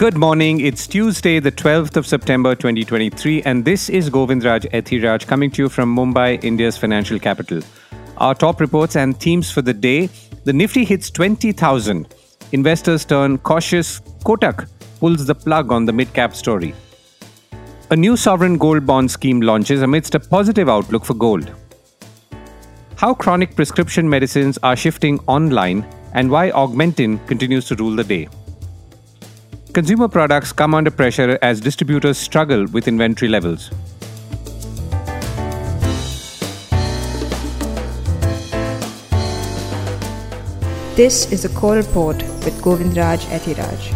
Good morning. It's Tuesday, the 12th of September 2023, and this is Govindraj Ethiraj coming to you from Mumbai, India's financial capital. Our top reports and themes for the day the Nifty hits 20,000. Investors turn cautious. Kotak pulls the plug on the mid cap story. A new sovereign gold bond scheme launches amidst a positive outlook for gold. How chronic prescription medicines are shifting online and why Augmentin continues to rule the day. Consumer products come under pressure as distributors struggle with inventory levels. This is a core report with Govindraj Ethiraj.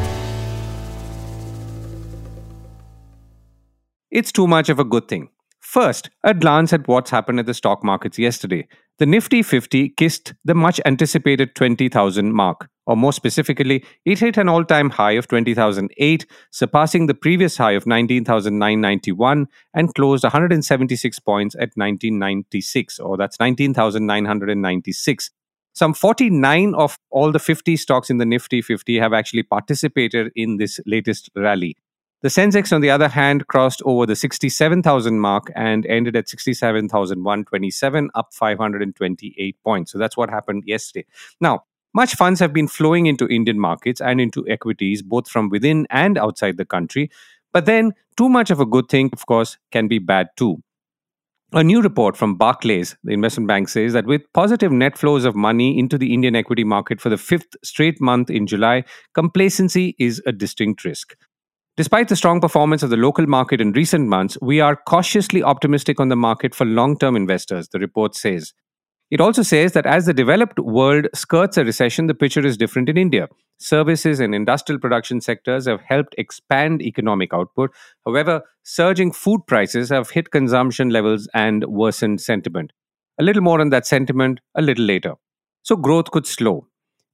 It's too much of a good thing. First, a glance at what's happened at the stock markets yesterday. The Nifty 50 kissed the much anticipated 20,000 mark, or more specifically, it hit an all time high of 20,008, surpassing the previous high of 19,991 and closed 176 points at 1996, or that's 19,996. Some 49 of all the 50 stocks in the Nifty 50 have actually participated in this latest rally. The Sensex, on the other hand, crossed over the 67,000 mark and ended at 67,127, up 528 points. So that's what happened yesterday. Now, much funds have been flowing into Indian markets and into equities, both from within and outside the country. But then, too much of a good thing, of course, can be bad too. A new report from Barclays, the investment bank, says that with positive net flows of money into the Indian equity market for the fifth straight month in July, complacency is a distinct risk. Despite the strong performance of the local market in recent months, we are cautiously optimistic on the market for long term investors, the report says. It also says that as the developed world skirts a recession, the picture is different in India. Services and industrial production sectors have helped expand economic output. However, surging food prices have hit consumption levels and worsened sentiment. A little more on that sentiment a little later. So, growth could slow.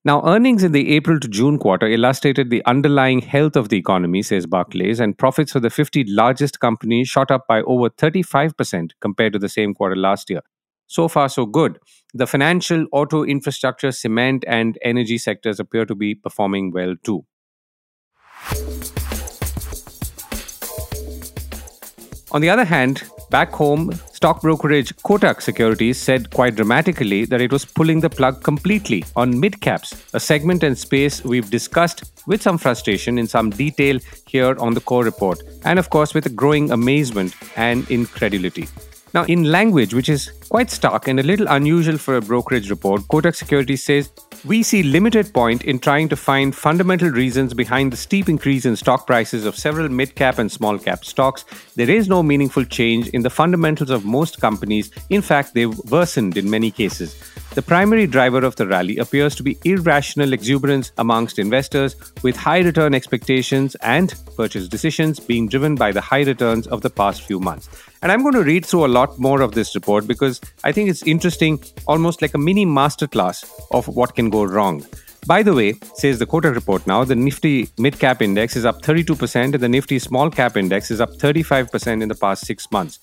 Now, earnings in the April to June quarter illustrated the underlying health of the economy, says Barclays, and profits for the 50 largest companies shot up by over 35% compared to the same quarter last year. So far, so good. The financial, auto, infrastructure, cement, and energy sectors appear to be performing well too. On the other hand, back home, stock brokerage Kotak Securities said quite dramatically that it was pulling the plug completely on mid caps, a segment and space we've discussed with some frustration in some detail here on the core report, and of course with a growing amazement and incredulity. Now, in language which is quite stark and a little unusual for a brokerage report, Kotak Securities says we see limited point in trying to find fundamental reasons behind the steep increase in stock prices of several mid cap and small cap stocks. There is no meaningful change in the fundamentals of most companies. In fact, they've worsened in many cases. The primary driver of the rally appears to be irrational exuberance amongst investors, with high return expectations and purchase decisions being driven by the high returns of the past few months. And I'm going to read through a lot more of this report because I think it's interesting, almost like a mini masterclass of what can go wrong. By the way, says the Kotak report now, the Nifty mid cap index is up 32% and the Nifty small cap index is up 35% in the past six months.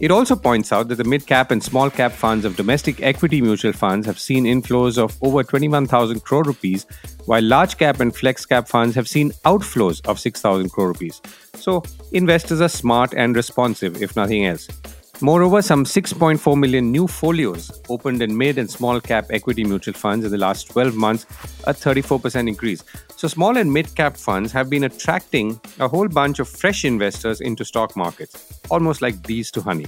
It also points out that the mid cap and small cap funds of domestic equity mutual funds have seen inflows of over 21,000 crore rupees, while large cap and flex cap funds have seen outflows of 6,000 crore rupees. So, investors are smart and responsive, if nothing else. Moreover, some 6.4 million new folios opened in mid and small cap equity mutual funds in the last 12 months, a 34% increase. So, small and mid cap funds have been attracting a whole bunch of fresh investors into stock markets, almost like bees to honey.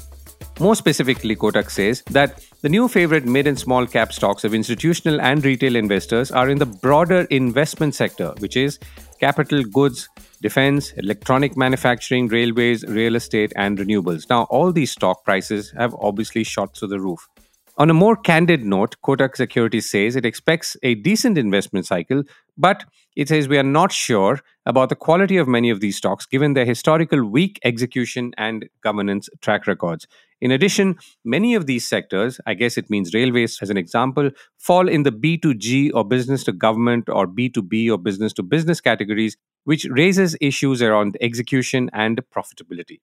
More specifically, Kotak says that the new favorite mid and small cap stocks of institutional and retail investors are in the broader investment sector, which is capital goods, defense, electronic manufacturing, railways, real estate, and renewables. Now, all these stock prices have obviously shot through the roof. On a more candid note, Kotak Securities says it expects a decent investment cycle, but it says we are not sure about the quality of many of these stocks given their historical weak execution and governance track records. In addition, many of these sectors, I guess it means railways as an example, fall in the B2G or business to government or B2B or business to business categories, which raises issues around execution and profitability.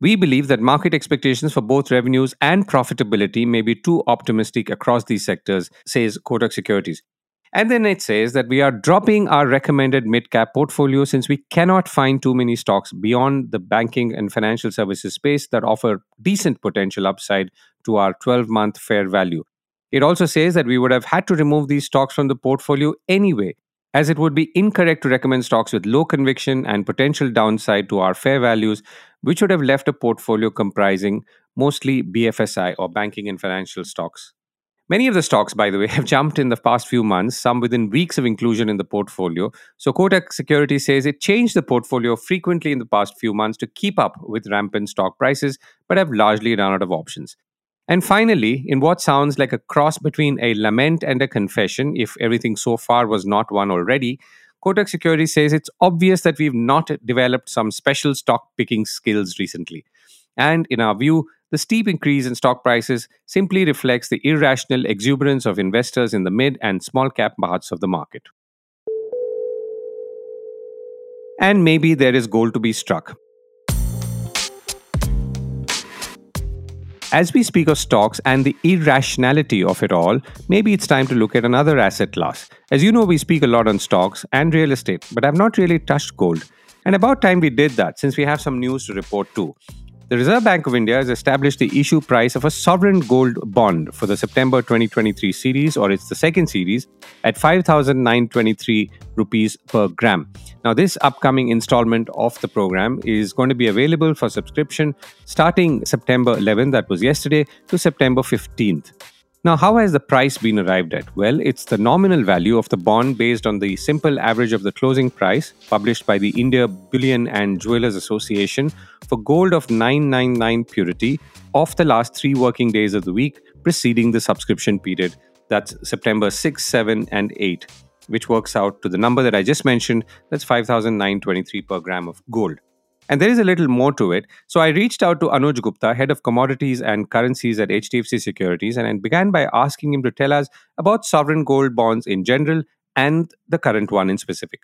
We believe that market expectations for both revenues and profitability may be too optimistic across these sectors, says Kotak Securities. And then it says that we are dropping our recommended mid cap portfolio since we cannot find too many stocks beyond the banking and financial services space that offer decent potential upside to our 12 month fair value. It also says that we would have had to remove these stocks from the portfolio anyway, as it would be incorrect to recommend stocks with low conviction and potential downside to our fair values, which would have left a portfolio comprising mostly BFSI or banking and financial stocks. Many of the stocks, by the way, have jumped in the past few months, some within weeks of inclusion in the portfolio. So, Kotak Securities says it changed the portfolio frequently in the past few months to keep up with rampant stock prices, but have largely run out of options. And finally, in what sounds like a cross between a lament and a confession, if everything so far was not one already, Kotak Securities says it's obvious that we've not developed some special stock picking skills recently. And in our view, the steep increase in stock prices simply reflects the irrational exuberance of investors in the mid and small cap parts of the market. And maybe there is gold to be struck. As we speak of stocks and the irrationality of it all, maybe it's time to look at another asset class. As you know, we speak a lot on stocks and real estate, but I've not really touched gold. And about time we did that since we have some news to report too. The Reserve Bank of India has established the issue price of a sovereign gold bond for the September 2023 series, or it's the second series, at 5,923 rupees per gram. Now, this upcoming installment of the program is going to be available for subscription starting September 11th, that was yesterday, to September 15th. Now, how has the price been arrived at? Well, it's the nominal value of the bond based on the simple average of the closing price published by the India Bullion and Jewelers Association for gold of 999 purity of the last three working days of the week preceding the subscription period. That's September 6, 7, and 8, which works out to the number that I just mentioned. That's 5,923 per gram of gold. And there is a little more to it. So I reached out to Anuj Gupta, head of commodities and currencies at HDFC Securities, and I began by asking him to tell us about sovereign gold bonds in general and the current one in specific.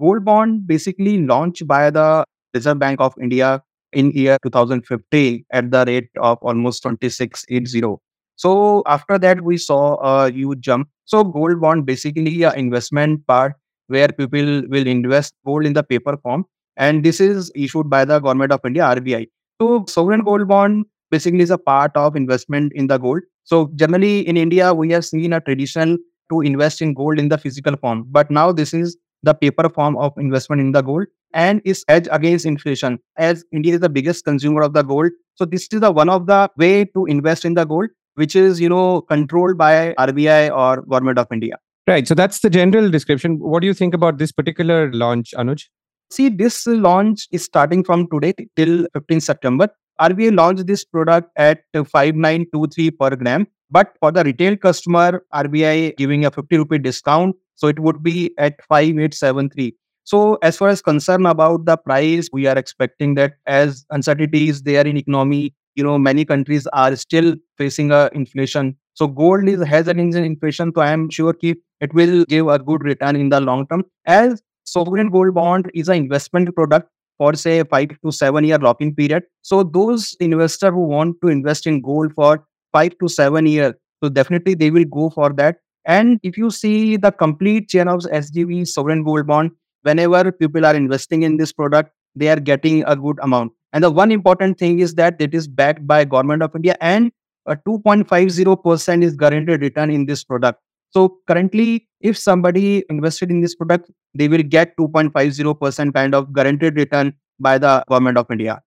Gold bond basically launched by the Reserve Bank of India in year 2015 at the rate of almost 2680. So after that, we saw a huge jump. So gold bond basically a investment part where people will invest gold in the paper form and this is issued by the government of India, RBI. So sovereign gold bond basically is a part of investment in the gold. So generally in India, we have seen a tradition to invest in gold in the physical form, but now this is the paper form of investment in the gold and is hedge against inflation as India is the biggest consumer of the gold. So this is the one of the way to invest in the gold, which is, you know, controlled by RBI or government of India. Right. So that's the general description. What do you think about this particular launch, Anuj? See, this launch is starting from today till 15 September. RBI launched this product at 5923 per gram. But for the retail customer, RBI giving a 50 rupee discount. So it would be at 5873. So as far as concern about the price, we are expecting that as uncertainty is there in economy, you know, many countries are still facing a inflation. So gold is has an inflation. So I am sure it will give a good return in the long term. As sovereign gold bond is an investment product for say five to seven year lock-in period. So those investors who want to invest in gold for five to seven years, so definitely they will go for that. And if you see the complete chain of SGB sovereign gold bond, whenever people are investing in this product, they are getting a good amount. And the one important thing is that it is backed by government of India and a 2.50% is guaranteed return in this product. So currently, if somebody invested in this product, they will get 2.50% kind of guaranteed return by the government of India.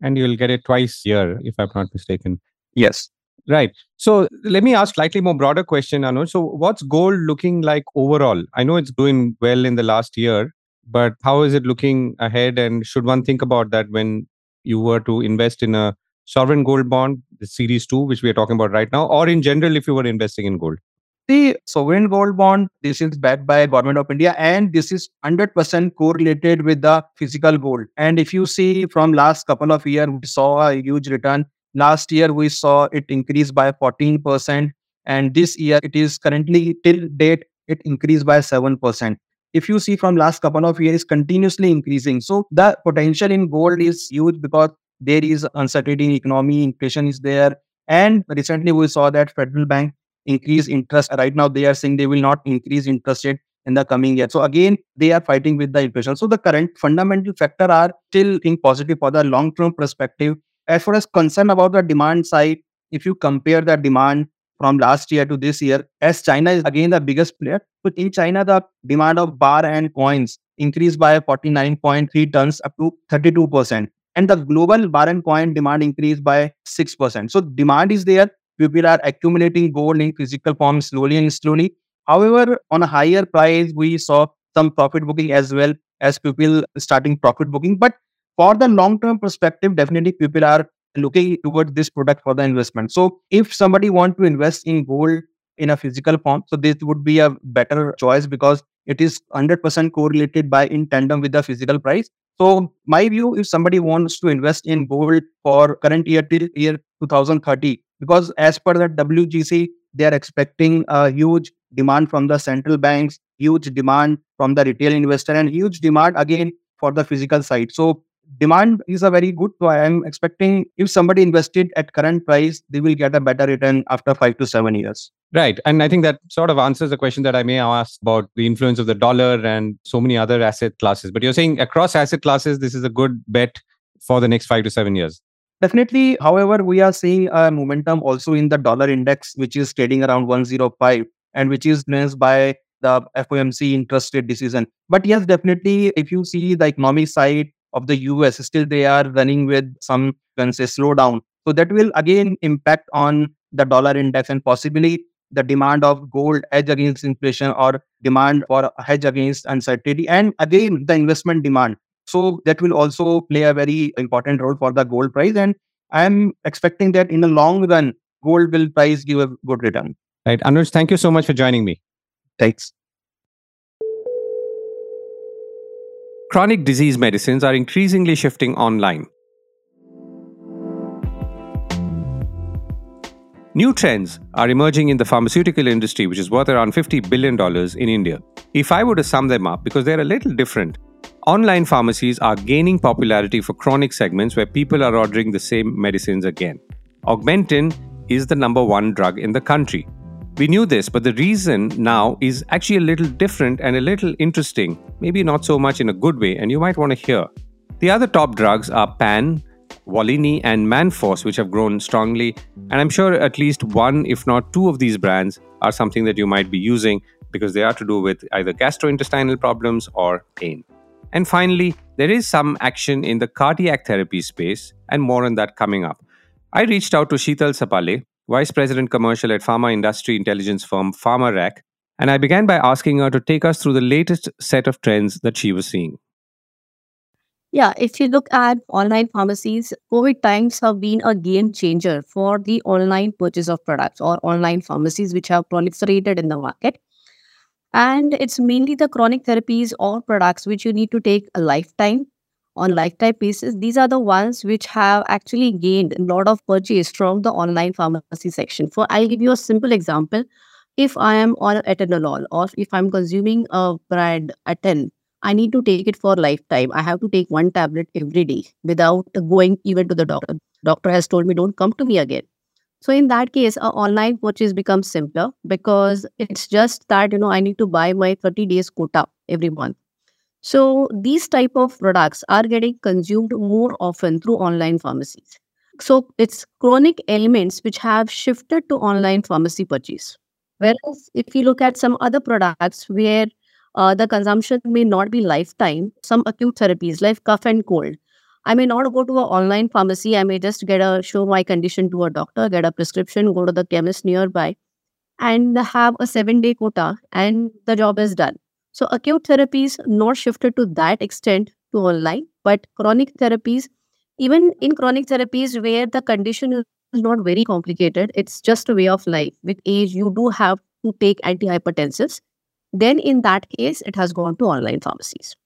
And you'll get it twice a year, if I'm not mistaken. Yes. Right. So let me ask slightly more broader question, Anuj. So what's gold looking like overall? I know it's doing well in the last year, but how is it looking ahead? And should one think about that when you were to invest in a sovereign gold bond, the series two, which we are talking about right now, or in general, if you were investing in gold? The sovereign gold bond, this is backed by government of India and this is 100% correlated with the physical gold. And if you see from last couple of years, we saw a huge return. Last year, we saw it increase by 14%. And this year, it is currently till date, it increased by 7%. If you see from last couple of years, continuously increasing. So the potential in gold is huge because there is uncertainty in economy, inflation is there. And recently we saw that Federal Bank increase interest. Right now, they are saying they will not increase interest rate in the coming year. So again, they are fighting with the inflation. So the current fundamental factor are still think positive for the long-term perspective. As far as concern about the demand side, if you compare the demand from last year to this year, as China is again the biggest player, but in China, the demand of bar and coins increased by 49.3 tons up to 32%. And the global bar and coin demand increased by 6%. So demand is there. People are accumulating gold in physical form slowly and slowly. However, on a higher price, we saw some profit booking as well as people starting profit booking. But for the long term perspective, definitely people are looking towards this product for the investment. So if somebody want to invest in gold in a physical form, so this would be a better choice because it is 100% correlated by in tandem with the physical price. So my view, if somebody wants to invest in gold for current year till year 2030, because as per the WGC, they are expecting a huge demand from the central banks, huge demand from the retail investor, and huge demand again for the physical side. So demand is a very good. So I am expecting if somebody invested at current price, they will get a better return after five to seven years. Right. And I think that sort of answers the question that I may ask about the influence of the dollar and so many other asset classes. But you're saying across asset classes, this is a good bet for the next five to seven years. Definitely. However, we are seeing a momentum also in the dollar index, which is trading around 105 and which is influenced by the FOMC interest rate decision. But yes, definitely, if you see the economic side, of the US, still they are running with some, can say, slowdown. So that will again impact on the dollar index and possibly the demand of gold hedge against inflation or demand for hedge against uncertainty and again the investment demand so that will also play a very important role for the gold price and i am expecting that in the long run gold will price give a good return right anuj thank you so much for joining me thanks chronic disease medicines are increasingly shifting online. New trends are emerging in the pharmaceutical industry, which is worth around $50 billion in India. If I were to sum them up, because they're a little different, online pharmacies are gaining popularity for chronic segments where people are ordering the same medicines again. Augmentin is the number one drug in the country. We knew this, but the reason now is actually a little different and a little interesting, maybe not so much in a good way, and you might want to hear. The other top drugs are Pan, Volini, and Manforce, which have grown strongly, and I'm sure at least one, if not two, of these brands are something that you might be using because they are to do with either gastrointestinal problems or pain. And finally, there is some action in the cardiac therapy space, and more on that coming up. I reached out to Sheetal Sapale, Vice President Commercial at pharma industry intelligence firm PharmaRack, and I began by asking her to take us through the latest set of trends that she was seeing. Yeah, if you look at online pharmacies, COVID times have been a game changer for the online purchase of products or online pharmacies which have proliferated in the market. And it's mainly the chronic therapies or products which you need to take a lifetime on lifetime basis, these are the ones which have actually gained a lot of purchase from the online pharmacy section. For I'll give you a simple example. If I am on atenolol or if I'm consuming a brand Aten, I need to take it for lifetime. I have to take one tablet every day without going even to the doctor. Doctor has told me don't come to me again. So in that case, a online purchase becomes simpler because it's just that you know I need to buy my 30 days quota every month so these type of products are getting consumed more often through online pharmacies. So it's chronic ailments which have shifted to online pharmacy purchase. Whereas if you look at some other products where uh, the consumption may not be lifetime, some acute therapies like cough and cold, I may not go to an online pharmacy. I may just get a show my condition to a doctor, get a prescription, go to the chemist nearby, and have a seven day quota, and the job is done. So acute therapies not shifted to that extent to online, but chronic therapies, even in chronic therapies where the condition is not very complicated, it's just a way of life. With age, you do have to take antihypertensives. Then in that case, it has gone to online pharmacies.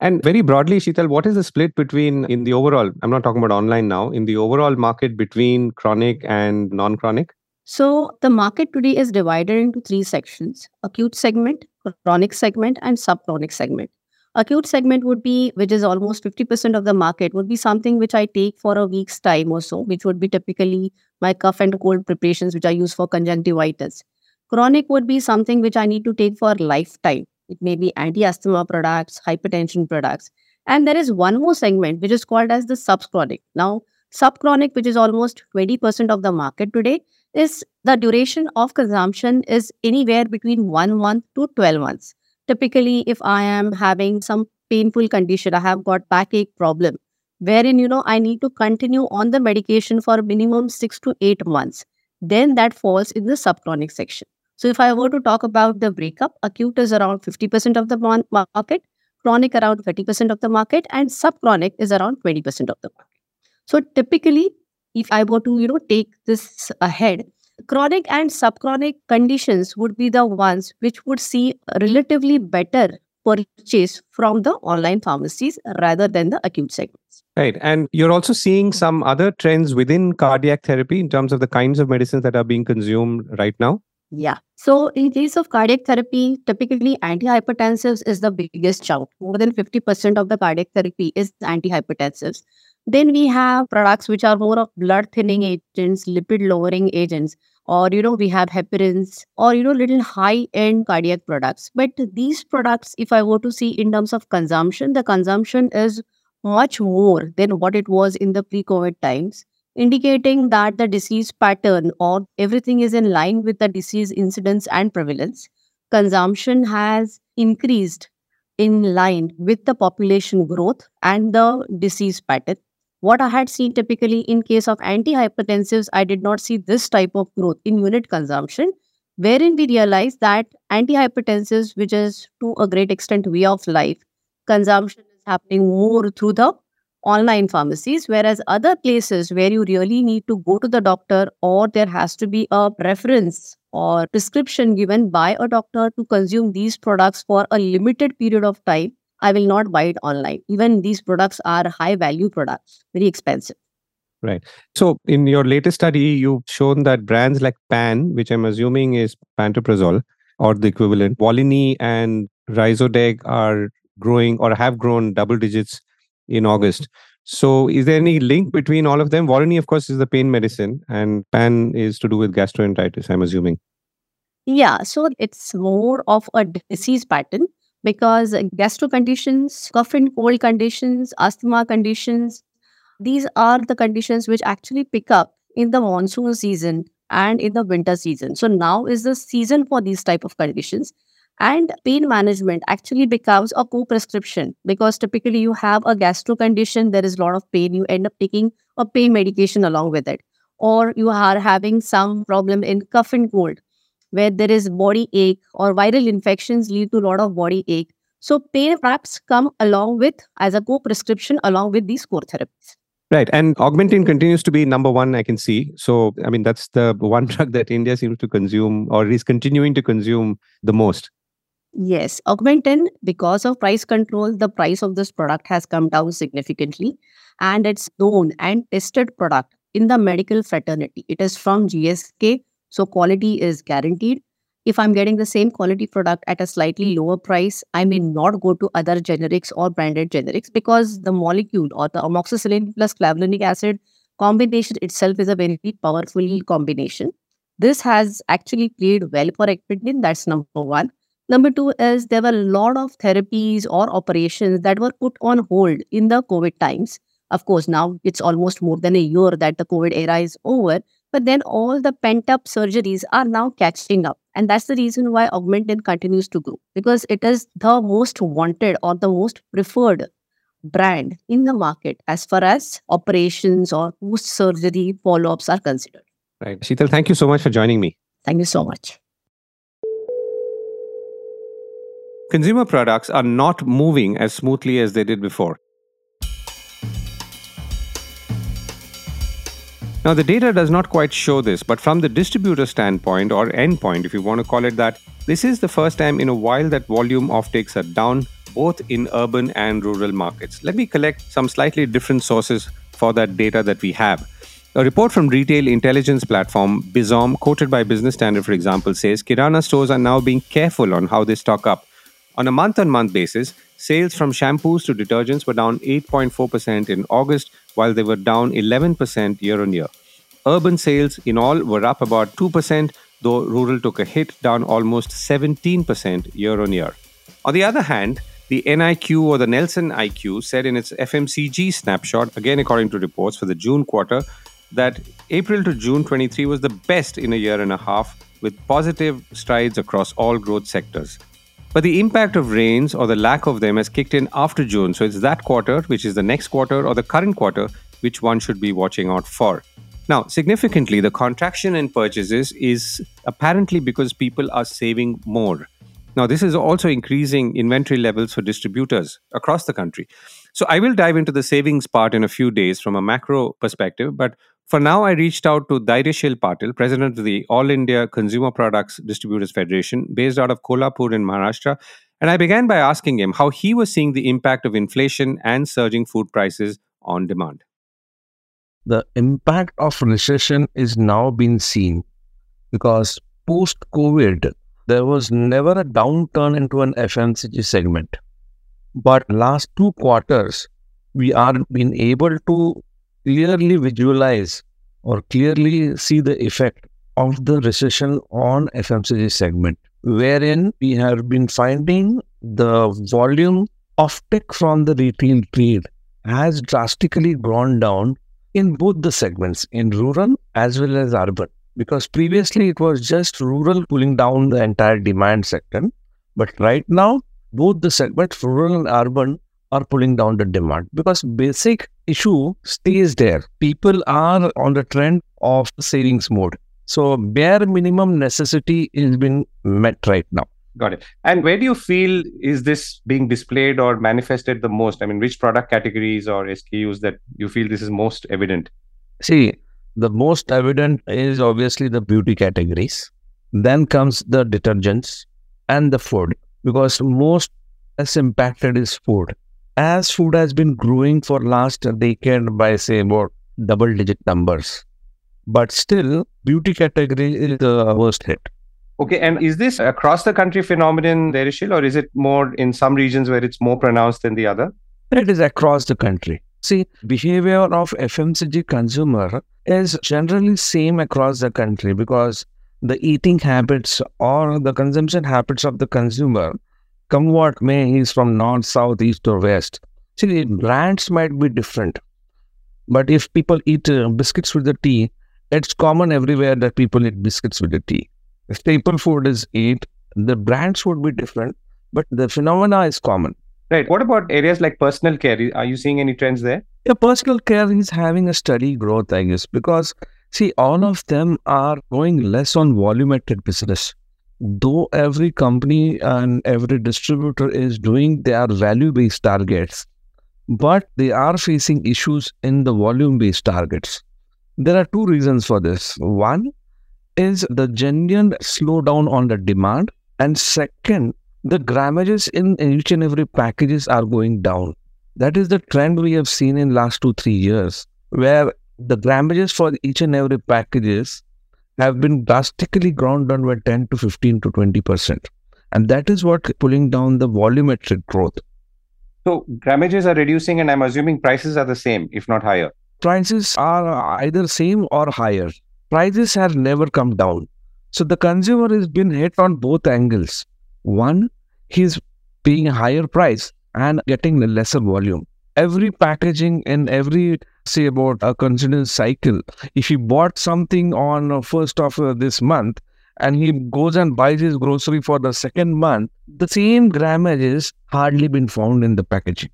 And very broadly, Sheetal, what is the split between in the overall? I'm not talking about online now. In the overall market between chronic and non-chronic. So the market today is divided into three sections: acute segment, chronic segment and subchronic segment. Acute segment would be, which is almost 50% of the market, would be something which I take for a week's time or so, which would be typically my cough and cold preparations, which I use for conjunctivitis. Chronic would be something which I need to take for a lifetime. It may be anti-asthma products, hypertension products. And there is one more segment which is called as the subchronic. Now, subchronic, which is almost 20% of the market today, is the duration of consumption is anywhere between one month to 12 months. Typically, if I am having some painful condition, I have got backache problem, wherein, you know, I need to continue on the medication for minimum six to eight months, then that falls in the subchronic section. So if I were to talk about the breakup, acute is around 50% of the market, chronic around 30% of the market, and subchronic is around 20% of the market. So typically, if I were to, you know, take this ahead, chronic and subchronic conditions would be the ones which would see relatively better purchase from the online pharmacies rather than the acute segments. Right. And you're also seeing some other trends within cardiac therapy in terms of the kinds of medicines that are being consumed right now. Yeah. So in case of cardiac therapy, typically antihypertensives is the biggest chunk. More than 50% of the cardiac therapy is antihypertensives. Then we have products which are more of blood thinning agents, lipid lowering agents, or you know, we have heparins or you know, little high-end cardiac products. But these products, if I were to see in terms of consumption, the consumption is much more than what it was in the pre-COVID times indicating that the disease pattern or everything is in line with the disease incidence and prevalence. Consumption has increased in line with the population growth and the disease pattern. What I had seen typically in case of antihypertensives, I did not see this type of growth in unit consumption, wherein we realized that antihypertensives, which is to a great extent way of life, consumption is happening more through the online pharmacies, whereas other places where you really need to go to the doctor or there has to be a preference or prescription given by a doctor to consume these products for a limited period of time, I will not buy it online. Even these products are high value products, very expensive. Right. So, in your latest study, you've shown that brands like Pan, which I'm assuming is pantoprazole or the equivalent, Volini and Ryzodeg are growing or have grown double digits in August. So, is there any link between all of them? Volini, of course, is the pain medicine, and PAN is to do with gastroenteritis, I'm assuming. Yeah, so it's more of a disease pattern because gastro conditions, cough and cold conditions, asthma conditions, these are the conditions which actually pick up in the monsoon season and in the winter season. So now is the season for these type of conditions and pain management actually becomes a co-prescription because typically you have a gastro condition there is a lot of pain you end up taking a pain medication along with it or you are having some problem in cough and cold where there is body ache or viral infections lead to a lot of body ache so pain wraps come along with as a co-prescription along with these core therapies Right. And Augmentin continues to be number one, I can see. So, I mean, that's the one drug that India seems to consume or is continuing to consume the most. Yes, Augmentin, because of price control, the price of this product has come down significantly and it's known and tested product in the medical fraternity. It is from GSK, so quality is guaranteed. If I'm getting the same quality product at a slightly lower price, I may not go to other generics or branded generics because the molecule or the amoxicillin plus clavulanic acid combination itself is a very powerful combination. This has actually played well for Augmentin. That's number one. Number two is there were a lot of therapies or operations that were put on hold in the COVID times. Of course, now it's almost more than a year that the COVID era is over, but then all the pent up surgeries are now catching up. And that's the reason why Augmentin continues to grow because it is the most wanted or the most preferred brand in the market as far as operations or post surgery follow ups are considered. Right. Sheetal, thank you so much for joining me. Thank you so much. Consumer products are not moving as smoothly as they did before. Now, the data does not quite show this, but from the distributor standpoint or endpoint, if you want to call it that, this is the first time in a while that volume offtakes are down both in urban and rural markets. Let me collect some slightly different sources for that data that we have. A report from retail intelligence platform Bizom, quoted by Business Standard, for example, says Kirana stores are now being careful on how they stock up on a month on month basis, sales from shampoos to detergents were down 8.4% in August, while they were down 11% year on year. Urban sales in all were up about 2%, though rural took a hit, down almost 17% year on year. On the other hand, the NIQ or the Nielsen IQ said in its FMCG snapshot, again according to reports for the June quarter, that April to June 23 was the best in a year and a half, with positive strides across all growth sectors. But the impact of rains or the lack of them has kicked in after June, so it's that quarter, which is the next quarter or the current quarter, which one should be watching out for. Now, significantly, the contraction in purchases is apparently because people are saving more. Now, this is also increasing inventory levels for distributors across the country. So, I will dive into the savings part in a few days from a macro perspective. But for now, I reached out to Dhairyashil Patil, president of the All India Consumer Products Distributors Federation, based out of Kolhapur in Maharashtra. And I began by asking him how he was seeing the impact of inflation and surging food prices on demand. The impact of recession is now being seen because post COVID, there was never a downturn into an FMCG segment. But last two quarters, we are being able to clearly visualize or clearly see the effect of the recession on FMCG segment, wherein we have been finding the volume offtake from the retail trade has drastically gone down in both the segments, in rural as well as urban because previously it was just rural pulling down the entire demand sector. But right now, both the segments, rural and urban, are pulling down the demand because basic issue stays there. People are on the trend of savings mode. So bare minimum necessity is being met right now. Got it. And where do you feel is this being displayed or manifested the most? I mean, which product categories or SKUs that you feel this is most evident? See, the most evident is obviously the beauty categories. Then comes the detergents and the food because most less impacted is food. As food has been growing for last decade by say about double digit numbers, but still beauty category is the worst hit. Okay, and is this across the country phenomenon, Dhairyashil, or is it more in some regions where it's more pronounced than the other? It is across the country. See, behavior of FMCG consumer is generally same across the country because the eating habits or the consumption habits of the consumer come what may he's from north south east or west. See the brands might be different but if people eat uh, biscuits with the tea it's common everywhere that people eat biscuits with the tea. The staple food is eat. The brands would be different but the phenomena is common. Right. What about areas like personal care? Are you seeing any trends there? Yeah, personal care is having a steady growth, I guess, because see, all of them are going less on volumetric business. Though every company and every distributor is doing their value based targets, but they are facing issues in the volume based targets. There are two reasons for this. One is the genuine slowdown on the demand, and second, the grammages in each and every packages are going down. That is the trend we have seen in last two, three years, where the grammages for each and every packages have been drastically ground down by 10 to 15 to 20%. And that is what pulling down the volumetric growth. So grammages are reducing and I'm assuming prices are the same, if not higher. Prices are either same or higher. Prices have never come down. So the consumer has been hit on both angles. One, he's paying a higher price and getting a lesser volume. Every packaging and every say about a continuous cycle. If he bought something on first of uh, this month and he goes and buys his grocery for the second month, the same grammage is hardly been found in the packaging.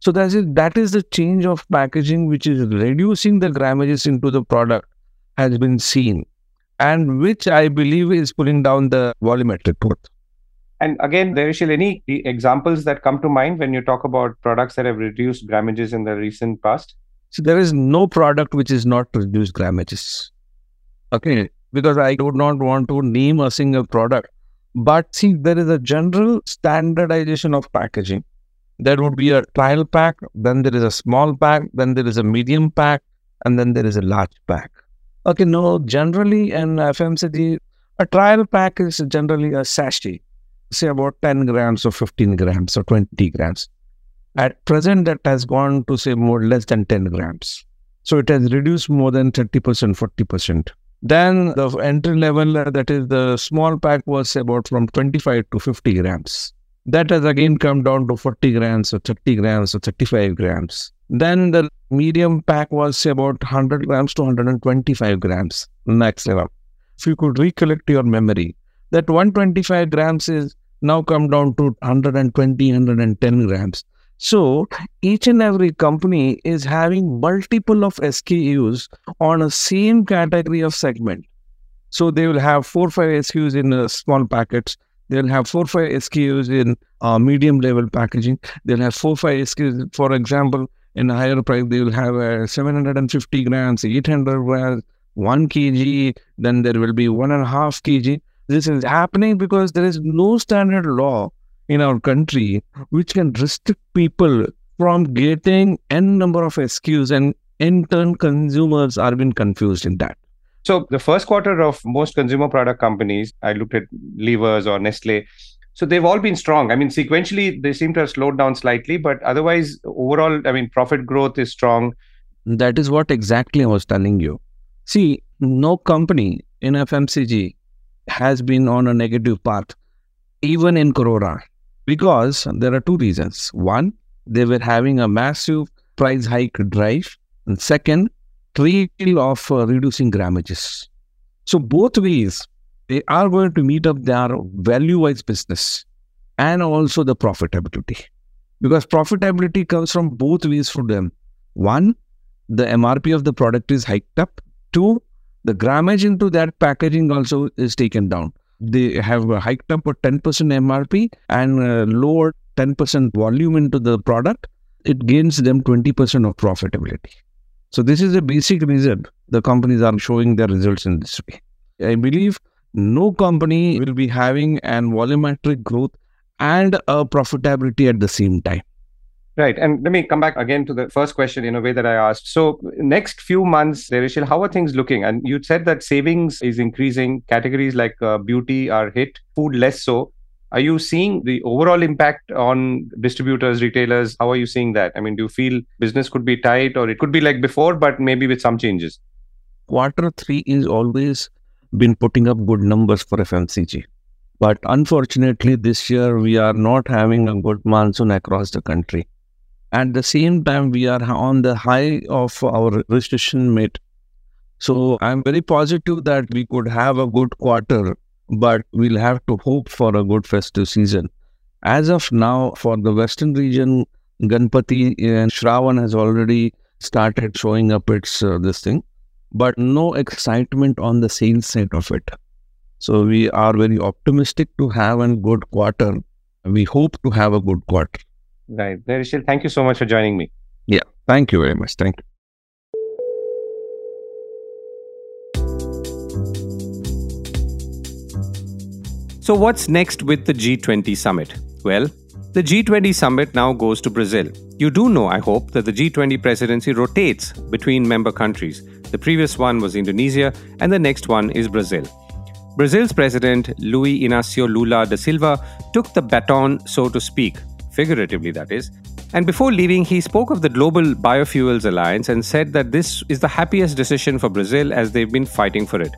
So that is that is the change of packaging which is reducing the grammages into the product has been seen, and which I believe is pulling down the volumetric growth. And again, there is any examples that come to mind when you talk about products that have reduced grammages in the recent past? So there is no product which is not reduced grammages. Okay, because I do not want to name a single product. But see, there is a general standardization of packaging. There would be a trial pack, then there is a small pack, then there is a medium pack, and then there is a large pack. Okay, no, generally in FMCG, a trial pack is generally a sachet say about 10 grams or 15 grams or 20 grams. At present, that has gone to say more less than 10 grams. So it has reduced more than 30%, 40%. Then the entry level, uh, that is the small pack, was about from 25 to 50 grams. That has again come down to 40 grams or 30 grams or 35 grams. Then the medium pack was about 100 grams to 125 grams next level. If you could recollect your memory, that 125 grams is now come down to 120, 110 grams. So each and every company is having multiple of SKUs on a same category of segment. So they will have four, five SKUs in uh, small packets. They'll have four, five SKUs in uh, medium level packaging. They'll have four, five SKUs, for example, in a higher price, they will have uh, 750 grams, 800 grams, 1 kg, then there will be one and a half kg. This is happening because there is no standard law in our country which can restrict people from getting n number of SKUs and in turn consumers are being confused in that. So the first quarter of most consumer product companies, I looked at Levers or Nestle. So they've all been strong. I mean, sequentially, they seem to have slowed down slightly, but otherwise, overall, I mean, profit growth is strong. That is what exactly I was telling you. See, no company in FMCG has been on a negative path, even in Corona, because there are two reasons. One, they were having a massive price hike drive, and second, trail of uh, reducing grammages. So both ways, they are going to meet up their value-wise business and also the profitability, because profitability comes from both ways for them. One, the MRP of the product is hiked up. Two, the grammage into that packaging also is taken down. They have hiked up a 10% MRP and uh, lowered 10% volume into the product. It gains them 20% of profitability. So this is a basic reason the companies are showing their results in this way. I believe no company will be having an volumetric growth and a profitability at the same time. Right. And let me come back again to the first question in a way that I asked. So, next few months, Dhairyashil, how are things looking? And you said that savings is increasing. Categories like uh, beauty are hit, food less so. Are you seeing the overall impact on distributors, retailers? How are you seeing that? I mean, do you feel business could be tight or it could be like before, but maybe with some changes? Quarter three is always been putting up good numbers for FMCG. But unfortunately, this year we are not having a good monsoon across the country. At the same time, we are on the high of our restriction mate. So I'm very positive that we could have a good quarter, but we'll have to hope for a good festive season. As of now, for the western region, Ganpati and Shravan has already started showing up its uh, this thing, but no excitement on the sales side of it. So we are very optimistic to have a good quarter. We hope to have a good quarter. Right. Rishil, thank you so much for joining me. Yeah. Thank you very much. Thank you. So, what's next with the G20 summit? Well, the G20 summit now goes to Brazil. You do know, I hope, that the G20 presidency rotates between member countries. The previous one was Indonesia, and the next one is Brazil. Brazil's president, Luiz Inácio Lula da Silva, took the baton, so to speak, figuratively, that is. And before leaving, he spoke of the Global Biofuels Alliance and said that this is the happiest decision for Brazil as they've been fighting for it.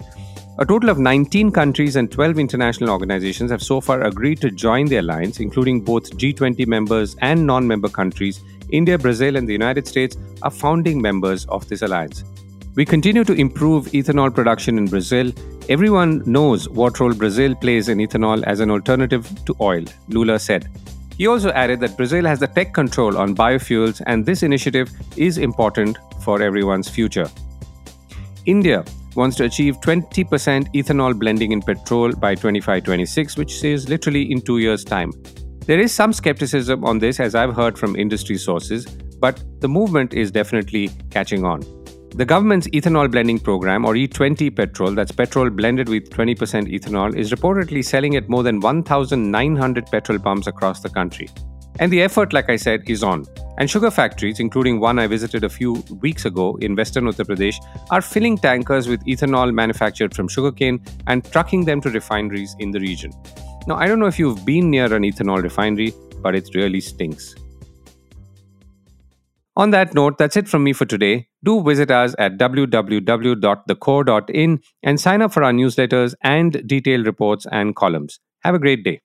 A total of 19 countries and 12 international organizations have so far agreed to join the alliance, including both G20 members and non member countries. India, Brazil, and the United States are founding members of this alliance. We continue to improve ethanol production in Brazil. Everyone knows what role Brazil plays in ethanol as an alternative to oil, Lula said. He also added that Brazil has the tech control on biofuels, and this initiative is important for everyone's future. India wants to achieve 20% ethanol blending in petrol by 25 26, which is literally in two years' time. There is some skepticism on this, as I've heard from industry sources, but the movement is definitely catching on. The government's ethanol blending program, or E20 petrol, that's petrol blended with 20% ethanol, is reportedly selling at more than 1,900 petrol pumps across the country. And the effort, like I said, is on. And sugar factories, including one I visited a few weeks ago in western Uttar Pradesh, are filling tankers with ethanol manufactured from sugarcane and trucking them to refineries in the region. Now, I don't know if you've been near an ethanol refinery, but it really stinks. On that note, that's it from me for today. Do visit us at www.thecore.in and sign up for our newsletters and detailed reports and columns. Have a great day.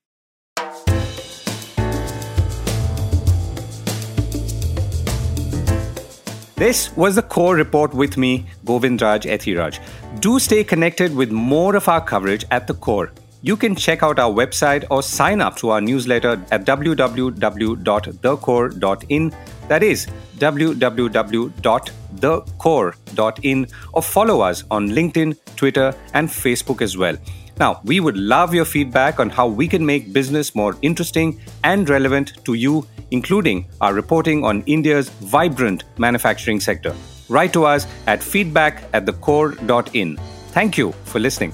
This was the core report with me, Govindraj Ethiraj. Do stay connected with more of our coverage at the core. You can check out our website or sign up to our newsletter at www.thecore.in. That is www.thecore.in or follow us on LinkedIn, Twitter, and Facebook as well. Now, we would love your feedback on how we can make business more interesting and relevant to you, including our reporting on India's vibrant manufacturing sector. Write to us at feedback at thecore.in. Thank you for listening.